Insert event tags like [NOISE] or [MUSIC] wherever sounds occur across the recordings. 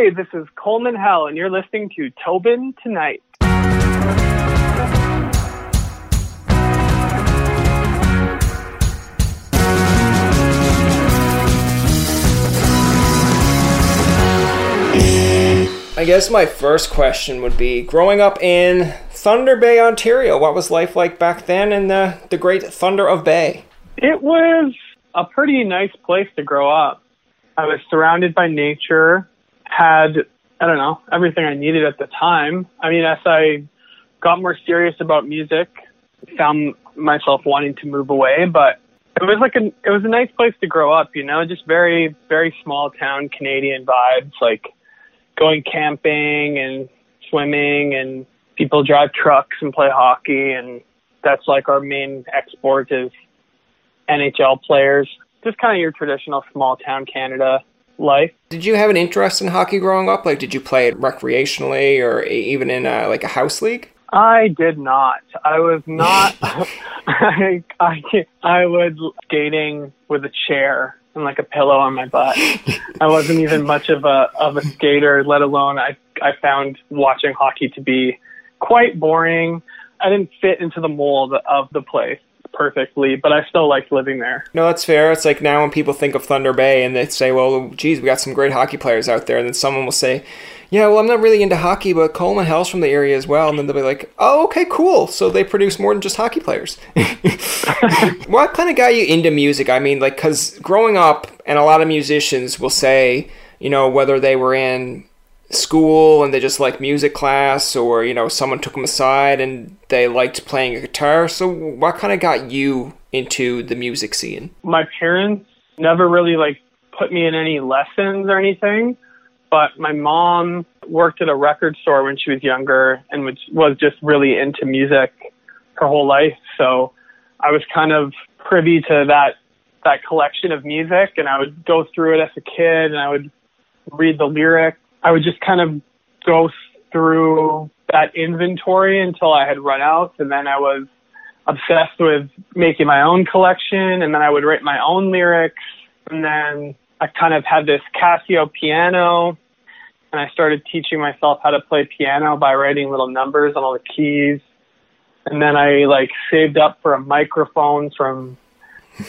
Hey, this is Coleman Hell, and you're listening to Tobin Tonight. I guess my first question would be growing up in Thunder Bay, Ontario, what was life like back then in the, the great Thunder of Bay? It was a pretty nice place to grow up. I was surrounded by nature, had, I don't know, everything I needed at the time. I mean, as I got more serious about music, found myself wanting to move away, but it was like a it was a nice place to grow up, you know, just very very small town Canadian vibes, like going camping and swimming and people drive trucks and play hockey and that's like our main export is NHL players. Just kind of your traditional small town Canada life. Did you have an interest in hockey growing up? Like, did you play it recreationally or even in a, like a house league? I did not. I was not. [LAUGHS] I, I I was skating with a chair and like a pillow on my butt. I wasn't even much of a of a skater, let alone I I found watching hockey to be quite boring. I didn't fit into the mold of the place perfectly, but I still liked living there. No, that's fair. It's like now when people think of Thunder Bay and they say, well, geez, we got some great hockey players out there. And then someone will say, yeah, well, I'm not really into hockey, but Coleman Hell's from the area as well. And then they'll be like, oh, okay, cool. So they produce more than just hockey players. [LAUGHS] what kind of got you into music? I mean, like, because growing up, and a lot of musicians will say, you know, whether they were in school and they just like music class or you know someone took them aside and they liked playing a guitar. So what kind of got you into the music scene? My parents never really like put me in any lessons or anything but my mom worked at a record store when she was younger and which was just really into music her whole life. So i was kind of privy to that that collection of music and i would go through it as a kid and i would read the lyrics I would just kind of go through that inventory until I had run out, and then I was obsessed with making my own collection, and then I would write my own lyrics, and then I kind of had this Casio piano, and I started teaching myself how to play piano by writing little numbers on all the keys, and then I like saved up for a microphone from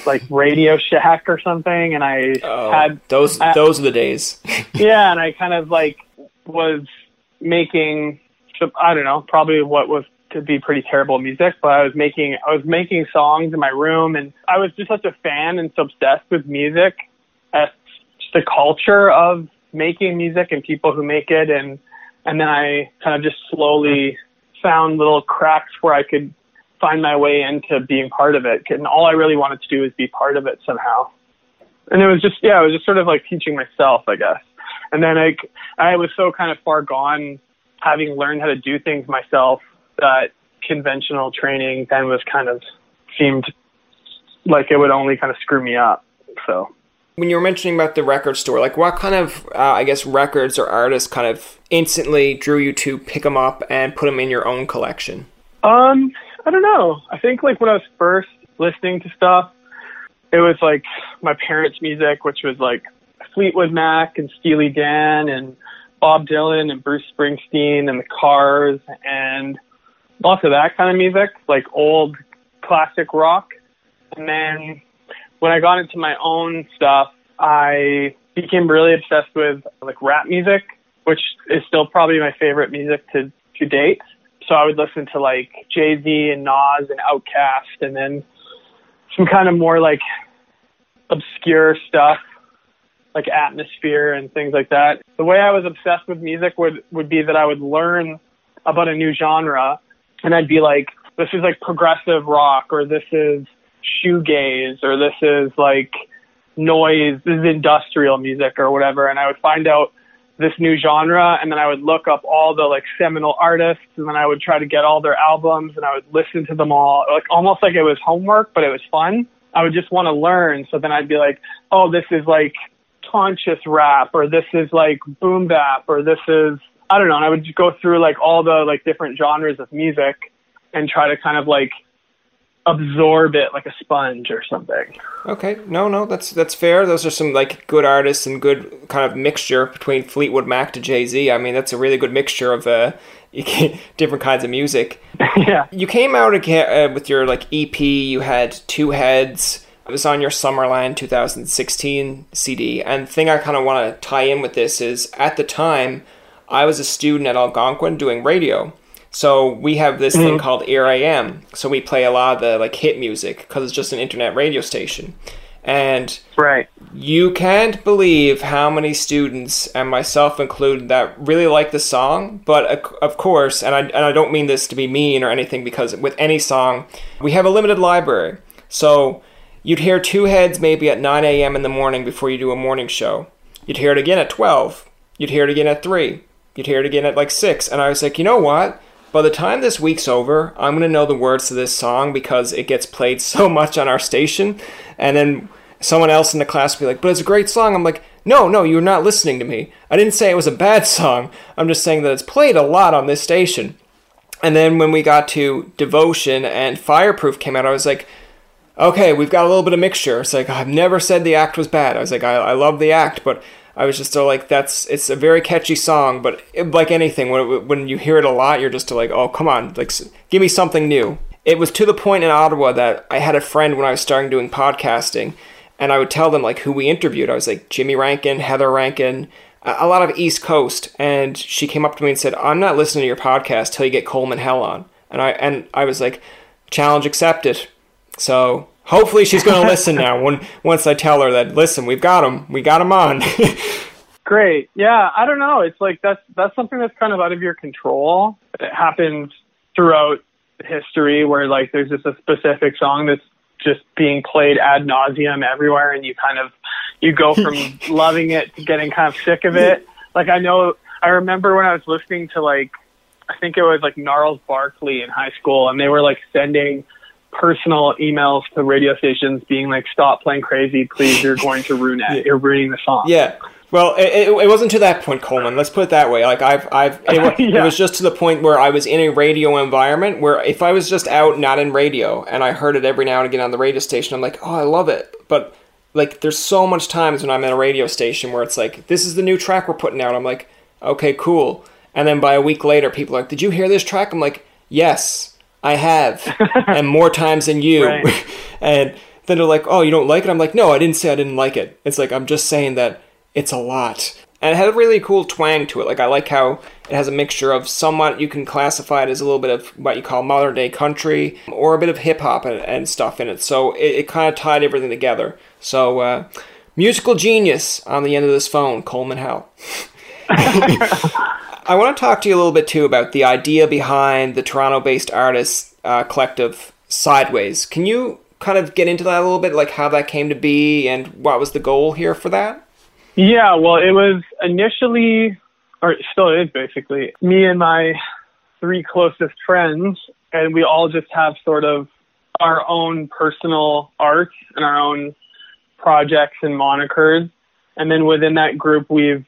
like Radio Shack or something, and I oh, had those. I, those are the days. [LAUGHS] yeah, and I kind of like was making. I don't know, probably what was to be pretty terrible music, but I was making I was making songs in my room, and I was just such a fan and so obsessed with music, as just the culture of making music and people who make it, and and then I kind of just slowly found little cracks where I could find my way into being part of it. And all I really wanted to do was be part of it somehow. And it was just, yeah, it was just sort of like teaching myself, I guess. And then I, I was so kind of far gone having learned how to do things myself that conventional training then was kind of seemed like it would only kind of screw me up. So when you were mentioning about the record store, like what kind of, uh, I guess, records or artists kind of instantly drew you to pick them up and put them in your own collection? Um, I don't know. I think like when I was first listening to stuff, it was like my parents' music, which was like Fleetwood Mac and Steely Dan and Bob Dylan and Bruce Springsteen and the Cars and lots of that kind of music, like old classic rock. And then when I got into my own stuff, I became really obsessed with like rap music, which is still probably my favorite music to to date. So I would listen to like Jay Z and Nas and Outkast, and then some kind of more like obscure stuff, like Atmosphere and things like that. The way I was obsessed with music would would be that I would learn about a new genre, and I'd be like, this is like progressive rock, or this is shoegaze, or this is like noise, this is industrial music, or whatever, and I would find out this new genre and then I would look up all the like seminal artists and then I would try to get all their albums and I would listen to them all like almost like it was homework but it was fun. I would just want to learn so then I'd be like, "Oh, this is like conscious rap or this is like boom bap or this is I don't know." And I would go through like all the like different genres of music and try to kind of like absorb it like a sponge or something. Okay, no, no, that's that's fair. Those are some like good artists and good kind of mixture between Fleetwood Mac to Jay Z. I mean, that's a really good mixture of uh, [LAUGHS] different kinds of music. [LAUGHS] yeah, you came out again uh, with your like EP. You had two heads. It was on your Summerland 2016 CD. And the thing I kind of want to tie in with this is at the time, I was a student at Algonquin doing radio. So we have this mm-hmm. thing called Air AM. So we play a lot of the like hit music because it's just an internet radio station. And right. you can't believe how many students, and myself included, that really like the song. But of course, and I, and I don't mean this to be mean or anything, because with any song, we have a limited library. So you'd hear two heads maybe at 9 a.m. in the morning before you do a morning show. You'd hear it again at 12. You'd hear it again at 3. You'd hear it again at like 6. And I was like, you know what? By the time this week's over, I'm going to know the words to this song because it gets played [LAUGHS] so much on our station. And then someone else in the class will be like, but it's a great song. I'm like, no, no, you're not listening to me. I didn't say it was a bad [LAUGHS] song. I'm just saying that it's played a lot on this station. And then when we got to Devotion and Fireproof came out, I was like, okay, we've got a little bit of mixture. It's like, I've never said the act was bad. I was like, I, I love the act, but I was just like, that's it's a very catchy song, but it, like anything, when when you hear it a lot, you're just like, oh come on, like give me something new. It was to the point in Ottawa that I had a friend when I was starting doing podcasting, and I would tell them like who we interviewed. I was like Jimmy Rankin, Heather Rankin, a lot of East Coast, and she came up to me and said, "I'm not listening to your podcast till you get Coleman Hell on." And I and I was like, "Challenge accepted." So hopefully she's going [LAUGHS] to listen now. When once I tell her that, listen, we've got him, we got him on. [LAUGHS] Great. Yeah, I don't know. It's like that's that's something that's kind of out of your control. It happens throughout history where like there's just a specific song that's just being played ad nauseum everywhere, and you kind of you go from [LAUGHS] loving it to getting kind of sick of it. Like I know, I remember when I was listening to like I think it was like Gnarls Barkley in high school, and they were like sending personal emails to radio stations being like, "Stop playing crazy, please! You're [LAUGHS] going to ruin it. You're ruining the song." Yeah. Well, it, it, wasn't to that point, Coleman. Let's put it that way. Like I've, I've, it, [LAUGHS] yeah. it, was just to the point where I was in a radio environment where if I was just out, not in radio, and I heard it every now and again on the radio station, I'm like, oh, I love it. But like, there's so much times when I'm at a radio station where it's like, this is the new track we're putting out. I'm like, okay, cool. And then by a week later, people are like, did you hear this track? I'm like, yes. I have, [LAUGHS] and more times than you. Right. [LAUGHS] and then they're like, "Oh, you don't like it?" I'm like, "No, I didn't say I didn't like it. It's like I'm just saying that it's a lot." And it had a really cool twang to it. Like I like how it has a mixture of somewhat you can classify it as a little bit of what you call modern day country or a bit of hip hop and, and, stuff in it. So it, it kind of tied everything together. So uh, musical genius on the end of this phone, Coleman Hell. [LAUGHS] I want to talk to you a little bit too about the idea behind the Toronto-based artists uh, collective Sideways. Can you kind of get into that a little bit, like how that came to be and what was the goal here for that? Yeah, well, it was initially, or still is basically, me and my three closest friends, and we all just have sort of our own personal art and our own projects and monikers. And then within that group, we've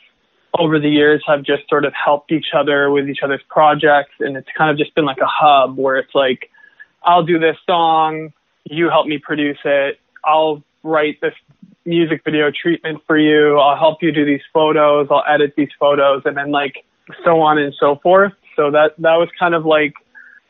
over the years have just sort of helped each other with each other's projects and it's kind of just been like a hub where it's like I'll do this song, you help me produce it, I'll write this music video treatment for you, I'll help you do these photos, I'll edit these photos and then like so on and so forth. So that that was kind of like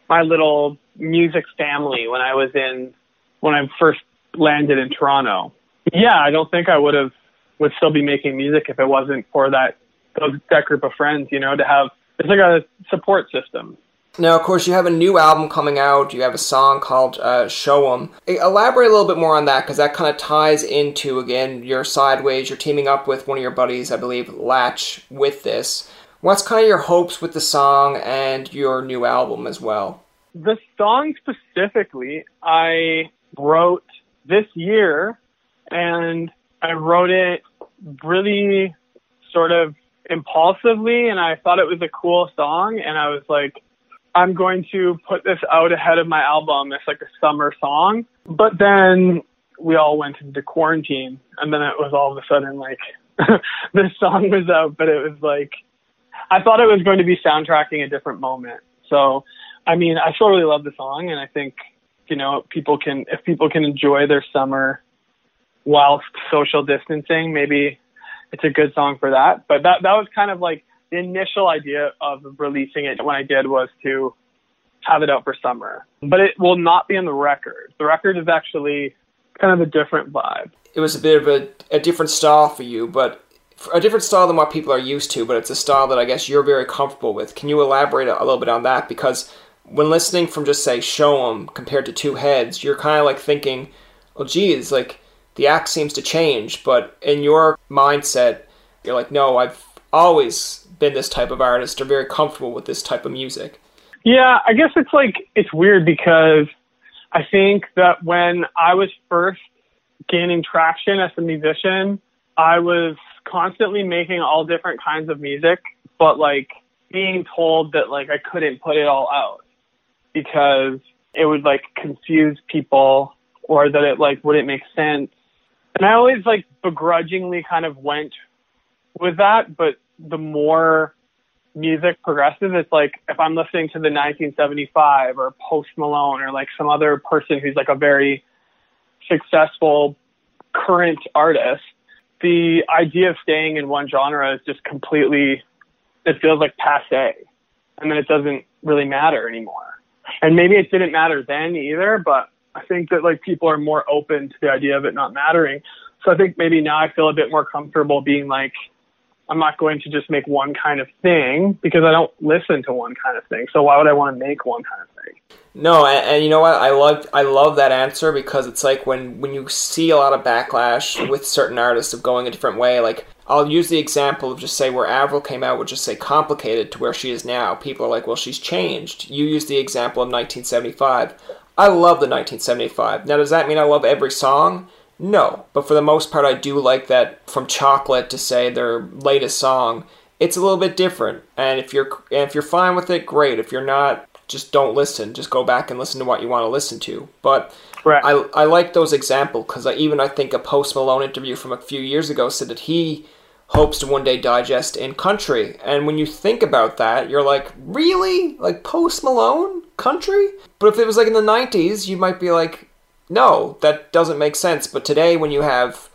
my little music family when I was in when I first landed in Toronto. Yeah, I don't think I would have would still be making music if it wasn't for that those that group of friends, you know, to have it's like a support system. Now, of course, you have a new album coming out. You have a song called uh, "Show 'Em." Elaborate a little bit more on that because that kind of ties into again your sideways. You're teaming up with one of your buddies, I believe, Latch, with this. What's kind of your hopes with the song and your new album as well? The song specifically, I wrote this year, and I wrote it really sort of impulsively and I thought it was a cool song and I was like I'm going to put this out ahead of my album It's like a summer song. But then we all went into quarantine and then it was all of a sudden like [LAUGHS] this song was out but it was like I thought it was going to be soundtracking a different moment. So I mean I still really love the song and I think you know people can if people can enjoy their summer whilst social distancing maybe it's a good song for that. But that that was kind of like the initial idea of releasing it when I did was to have it out for summer. But it will not be on the record. The record is actually kind of a different vibe. It was a bit of a, a different style for you, but a different style than what people are used to, but it's a style that I guess you're very comfortable with. Can you elaborate a little bit on that? Because when listening from just say Show 'em compared to Two Heads, you're kind of like thinking, well, geez, like the act seems to change, but in your mindset, you're like, no, I've always been this type of artist or very comfortable with this type of music. Yeah, I guess it's like, it's weird because I think that when I was first gaining traction as a musician, I was constantly making all different kinds of music, but like being told that like I couldn't put it all out because it would like confuse people or that it like wouldn't make sense and I always like begrudgingly kind of went with that, but the more music progresses, it's like if I'm listening to the 1975 or Post Malone or like some other person who's like a very successful current artist, the idea of staying in one genre is just completely, it feels like passe. And then it doesn't really matter anymore. And maybe it didn't matter then either, but I think that like people are more open to the idea of it not mattering. So I think maybe now I feel a bit more comfortable being like, I'm not going to just make one kind of thing because I don't listen to one kind of thing. So why would I want to make one kind of thing? No, and, and you know what? I love I love that answer because it's like when when you see a lot of backlash with certain artists of going a different way. Like I'll use the example of just say where Avril came out with just say complicated to where she is now. People are like, well, she's changed. You use the example of 1975. I love the 1975. Now, does that mean I love every song? No, but for the most part, I do like that from Chocolate to say their latest song. It's a little bit different, and if you're and if you're fine with it, great. If you're not, just don't listen. Just go back and listen to what you want to listen to. But right. I I like those examples because I, even I think a Post Malone interview from a few years ago said that he hopes to one day digest in country. And when you think about that, you're like, really? Like Post Malone? Country? But if it was like in the 90s, you might be like, no, that doesn't make sense. But today, when you have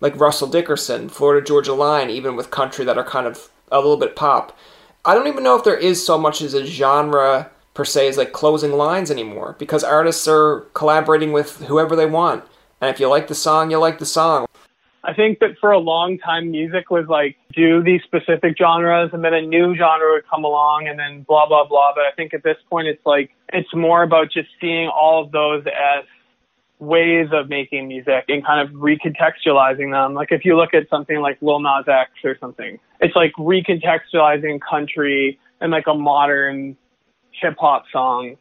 like Russell Dickerson, Florida Georgia Line, even with country that are kind of a little bit pop, I don't even know if there is so much as a genre per se as like closing lines anymore because artists are collaborating with whoever they want. And if you like the song, you like the song. I think that for a long time, music was like do these specific genres, and then a new genre would come along, and then blah blah blah. But I think at this point, it's like it's more about just seeing all of those as ways of making music and kind of recontextualizing them. Like if you look at something like Lil Nas X or something, it's like recontextualizing country and like a modern hip hop song.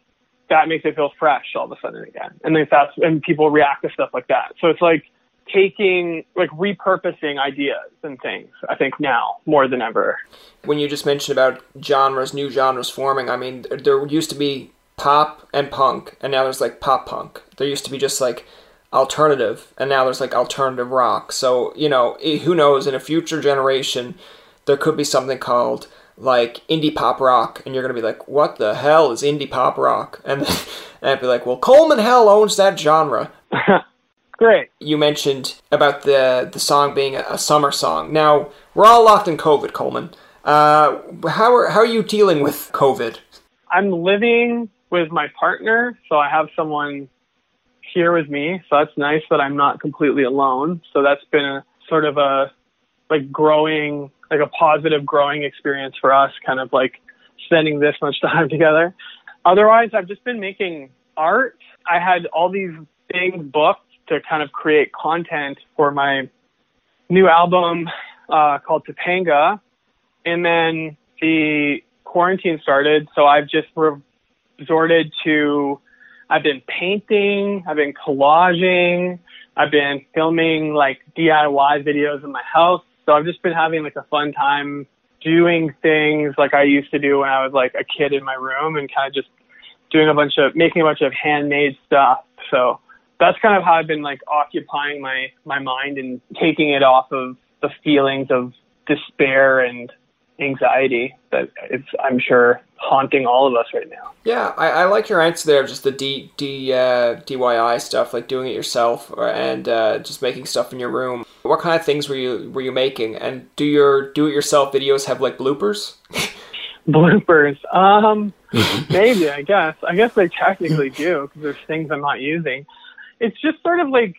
That makes it feel fresh all of a sudden again. And then that's and people react to stuff like that. So it's like taking like repurposing ideas and things i think now more than ever. When you just mentioned about genres new genres forming i mean there used to be pop and punk and now there's like pop punk. There used to be just like alternative and now there's like alternative rock. So you know who knows in a future generation there could be something called like indie pop rock and you're gonna be like what the hell is indie pop rock? And, [LAUGHS] and i'd be like well coleman hell owns that genre [LAUGHS] Great. You mentioned about the the song being a, summer song. Now we're all locked in COVID, Coleman. Uh, how are how are you dealing with COVID? I'm living with my partner, so I have someone here with me. So that's nice that I'm not completely alone. So that's been a sort of a like growing, like a positive growing experience for us, kind of like spending this much [LAUGHS] time together. Otherwise, I've just been making art. I had all these things booked to kind of create content for my new album uh, called Topanga. And then the quarantine started, so I've just resorted to, I've been painting, I've been collaging, I've been filming like DIY videos in my house. So I've just been having like a fun time doing things like I used to do when I was like a kid in my room and kind of just doing a bunch of making a bunch of handmade stuff. So that's kind of how I've been like occupying my my mind and taking it off of the feelings of despair and anxiety that it's I'm sure haunting all of us right now. Yeah, I, I like your answer there. Just the D D uh, DIY stuff, like doing it yourself, or, and uh, just making stuff in your room. What kind of things were you were you making? And do your do it yourself videos have like bloopers? [LAUGHS] [LAUGHS] bloopers. Um, [LAUGHS] maybe I guess. I guess they technically do because there's things I'm not using. It's just sort of like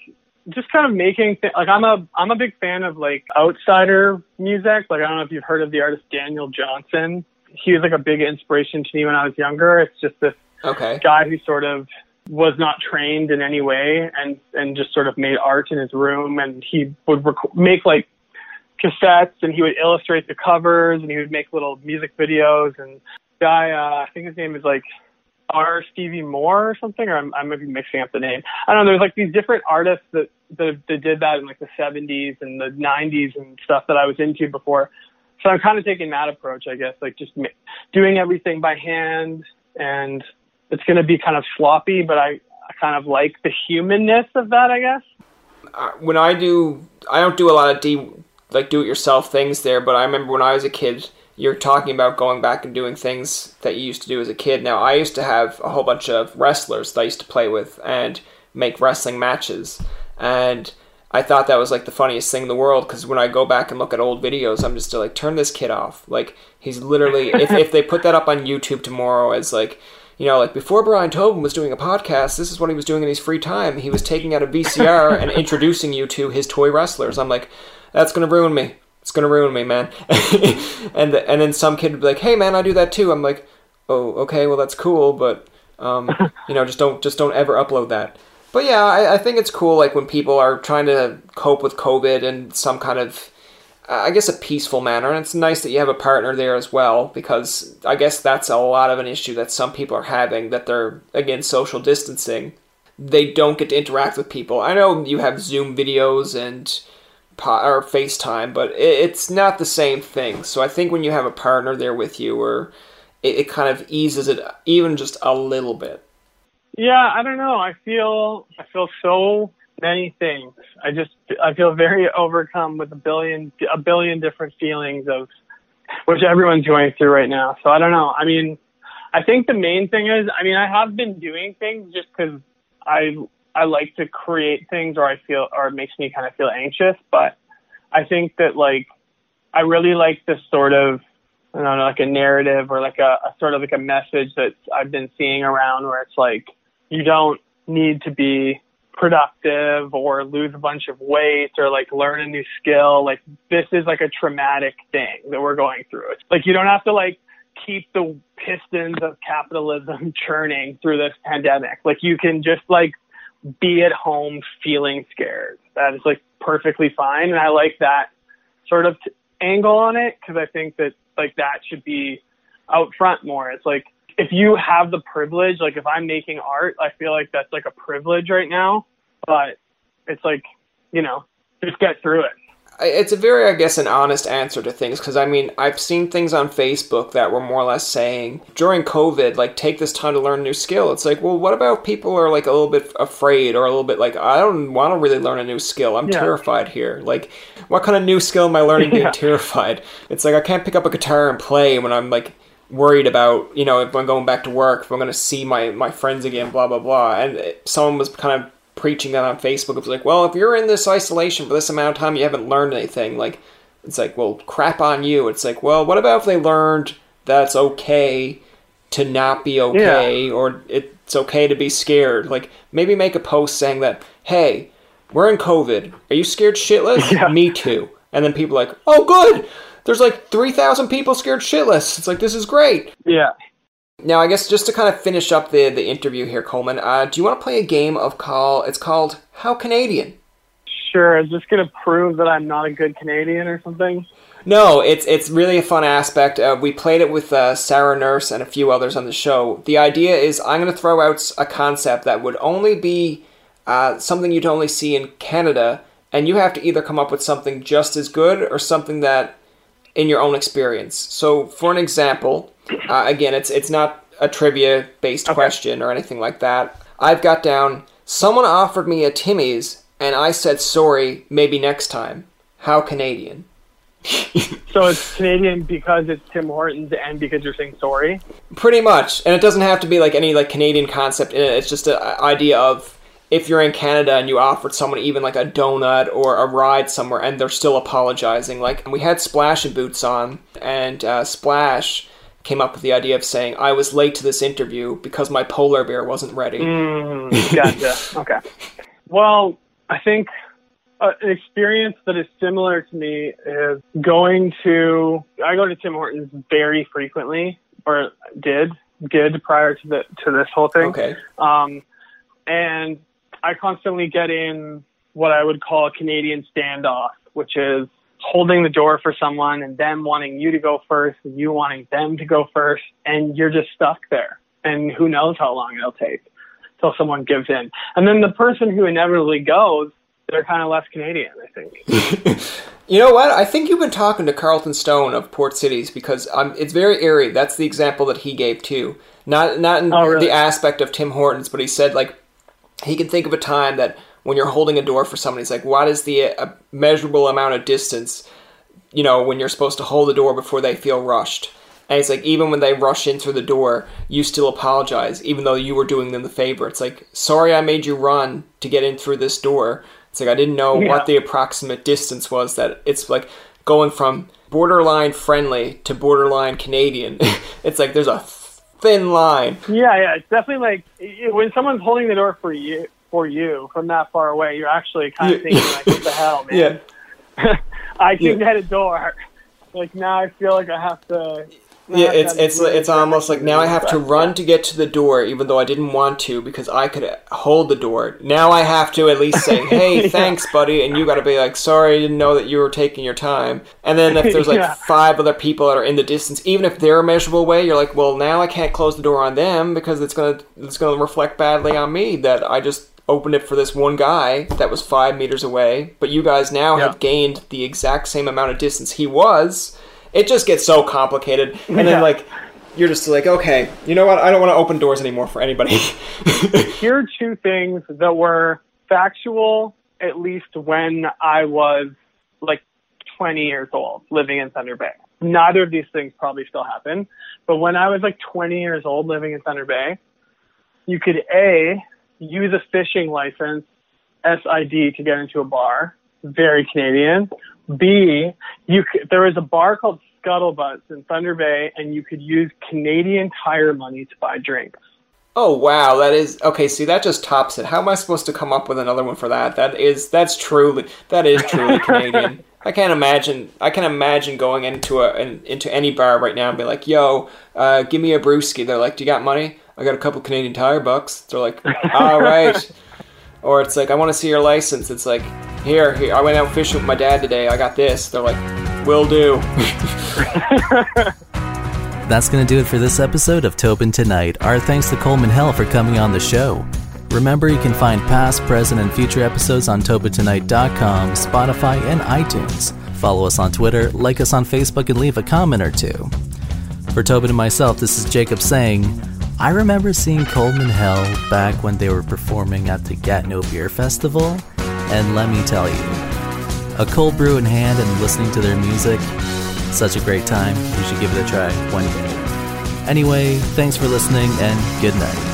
just kind of making th- like I'm a I'm a big fan of like outsider music. Like I don't know if you've heard of the artist Daniel Johnston. He was like a big inspiration to me when I was younger. It's just this okay. guy who sort of was not trained in any way and and just sort of made art in his room and he would rec- make like cassettes and he would illustrate the covers and he would make little music videos and guy uh, I think his name is like R. Stevie Moore or something, or I'm, I might be mixing up the name. I don't know. There's like these different artists that, that that did that in like the 70s and the 90s and stuff that I was into before. So I'm kind of taking that approach, I guess, like just doing everything by hand, and it's going to be kind of sloppy, but I, I kind of like the humanness of that, I guess. Uh, when I do, I don't do a lot of de like do it yourself things there, but I remember when I was a kid you're talking about going back and doing things that you used to do as a kid. Now, I used to have a whole bunch of wrestlers that I used to play with and make wrestling matches. And I thought that was like the funniest thing in the world because when I go back and look at old videos, I'm just like, turn this kid off. Like, he's literally, [LAUGHS] if, if they put that up on YouTube tomorrow as like, you know, like before Brian Tobin was doing a podcast, this is what he was doing in his free time. He was taking out a VCR and introducing you to his toy wrestlers. I'm like, that's going to ruin me it's gonna ruin me, man. [LAUGHS] and and then some kid would be like, hey, man, I do that too. I'm like, oh, okay, well that's cool, but um, [LAUGHS] you know, just don't just don't ever upload that. But yeah, I, I think it's cool, like when people are trying to cope with COVID in some kind of, I guess, a peaceful manner. And it's nice that you have a partner there as well, because I guess that's a lot of an issue that some people are having. That they're again social distancing. They don't get to interact with people. I know you have Zoom videos and or FaceTime, but it's not the same thing. So I think when you have a partner there with you, or it, it kind of eases it even just a little bit. Yeah, I don't know. I feel I feel so many things. I just I feel very overcome with a billion a billion different feelings of which everyone's going through right now. So I don't know. I mean, I think the main thing is I mean I have been doing things just because I I like to create things or I feel or it makes me kind of feel anxious. But I think that like I really like this sort of I don't know, like a narrative or like a, a sort of like a message that I've been seeing around where it's like you don't need to be productive or lose a bunch of weight or like learn a new skill. Like this is like a traumatic thing that we're going through. It's like you don't have to like keep the pistons of capitalism [LAUGHS] churning through this pandemic. Like you can just like be at home feeling scared. That is like perfectly fine. And I like that sort of t- angle on it because I think that like that should be out front more. It's like if you have the privilege, like if I'm making art, I feel like that's like a privilege right now. But it's like, you know, just get through it it's a very, I guess, an honest answer to things because I mean, I've seen things on Facebook that were more or less saying during COVID, like, take this time to learn a new skill. It's like, well, what about people are like a little bit afraid or a little bit like, I don't want to really learn a new skill. I'm yeah. terrified here. Like, what kind of new skill am I learning being yeah. terrified? It's like, I can't pick up a guitar and play when I'm like, worried about you know if I'm going back to work if I'm going to see my my friends again blah blah blah and someone was kind of preaching that on Facebook. It was like, well, if you're in this isolation for this amount of time, you haven't learned anything. Like, it's like, well, crap on you. It's like, well, what about if they learned that it's okay to not be okay, yeah. or it's okay to be scared? Like, maybe make a post saying that, hey, we're in COVID. Are you scared shitless? [LAUGHS] Yeah. Me too. And then people like, oh, good. There's like 3,000 people scared shitless. It's like, this is great. Yeah. Now, I guess just to kind of finish up the, the interview here, Coleman, uh, do you want to play a game of call? It's called How Canadian. Sure. Is this going to prove that I'm not a good Canadian or something? No, it's it's really a fun aspect. Uh, we played it with uh, Sarah Nurse and a few others on the show. The idea is I'm going to throw out a concept that would only be uh, something you'd only see in Canada, and you have to either come up with something just as good or something that in your own experience. So, for an example, uh, again, it's it's not a trivia based question or anything like that. I've got down. Someone offered me a Timmy's, and I said sorry. Maybe next time. How Canadian? [LAUGHS] So it's Canadian because it's Tim Hortons and because you're saying sorry. Pretty much, and it doesn't have to be like any like Canadian concept in it. It's just an idea of if you're in Canada and you offered someone even like a donut or a ride somewhere and they're still apologizing. Like we had Splash and Boots on, and uh, Splash came up with the idea of saying I was late to this interview because my polar bear wasn't ready. Mm, gotcha. [LAUGHS] okay. Well, I think uh, an experience that is similar to me is going to. I go to Tim Hortons very frequently, or did did prior to the to this whole thing. Okay. Um, and I constantly get in what I would call a Canadian standoff, which is holding the door for someone and them wanting you to go first and you wanting them to go first and you're just stuck there. And who knows how long it'll take till someone gives in. And then the person who inevitably goes, they're kind of less Canadian, I think. [LAUGHS] You know what? I think you've been talking to Carleton Stone of Port Cities because um, it's very eerie. That's the example that he gave too. Not not in Oh, really? the aspect of Tim Hortons, but he said like he can think of a time that when you're holding a door for somebody. It's like, "What is the uh, measurable amount of distance?" You know, when you're supposed to hold the door before they feel rushed. And it's like even when they rush in through the door, you still apologize, even though you were doing them the favor. It's like, sorry, I made you run to get in through this door. It's like I didn't know Yeah. what the approximate distance was. That it's like going from borderline friendly to borderline Canadian. [LAUGHS] it's like there's a thin line. yeah, yeah, it's definitely like when someone's holding the door for you for you from that far away, you're actually kind of Yeah. thinking like, "What the hell, [LAUGHS] man?" [LAUGHS] I can Yeah. get a door. Like now, I feel like I have to. Yeah, have it's to it's it's almost like now I have to run to get to the door, even though I didn't want to because I could hold the door. Now I have to at least say, "Hey, [LAUGHS] Yeah. thanks, buddy," and you got to be like, "Sorry, I didn't know that you were taking your time." And then if there's like Yeah. five other people that are in the distance, even if they're a measurable away, you're like, "Well, now I can't close the door on them because it's gonna it's gonna reflect badly on me that I just." Opened it for this one guy that was five meters away, but you guys now Yeah. have gained the exact same amount of distance he was. It just gets so complicated, and then like you're just like, okay, you know what? I don't want to open doors anymore for anybody. [LAUGHS] Here are two things that were factual, at least when I was like 20 years old, living in Thunder Bay. Neither of these things probably still happen, but when I was like 20 years old, living in Thunder Bay, you could a use a fishing license, SID, to get into a bar. Very Canadian. B, you could, there was a bar called Scuttlebutts in Thunder Bay, and you could use Canadian Tire money to buy drinks. oh wow, that is okay. See, that just tops it. How am I supposed to come up with another one for that? That is that's truly that is truly [LAUGHS] Canadian. I can't imagine. I can imagine going into a an, into any bar right now and be like, "Yo, uh, give me a brewski." They're like, "Do you got money?" I got a couple Canadian Tire bucks. They're like, "All right." [LAUGHS] Or it's like, "I want to see your license." It's like, "Here, here. I went out fishing with my dad today. I got this." They're like, "Will do." [LAUGHS] That's going to do it for this episode of Tobin Tonight. Our thanks to Coleman Hell for coming on the show. Remember, you can find past, present, and future episodes on TobinTonight.com, Spotify, and iTunes. Follow us on Twitter, like us on Facebook, and leave a comment or two. For Tobin and myself, this is Jacob saying, I remember seeing Coleman Hell back when they were performing at the Gatineau Beer Festival, and let me tell you, a cold brew in hand and listening to their music, such a great time. You should give it a try one day. Anyway, thanks for listening and good night.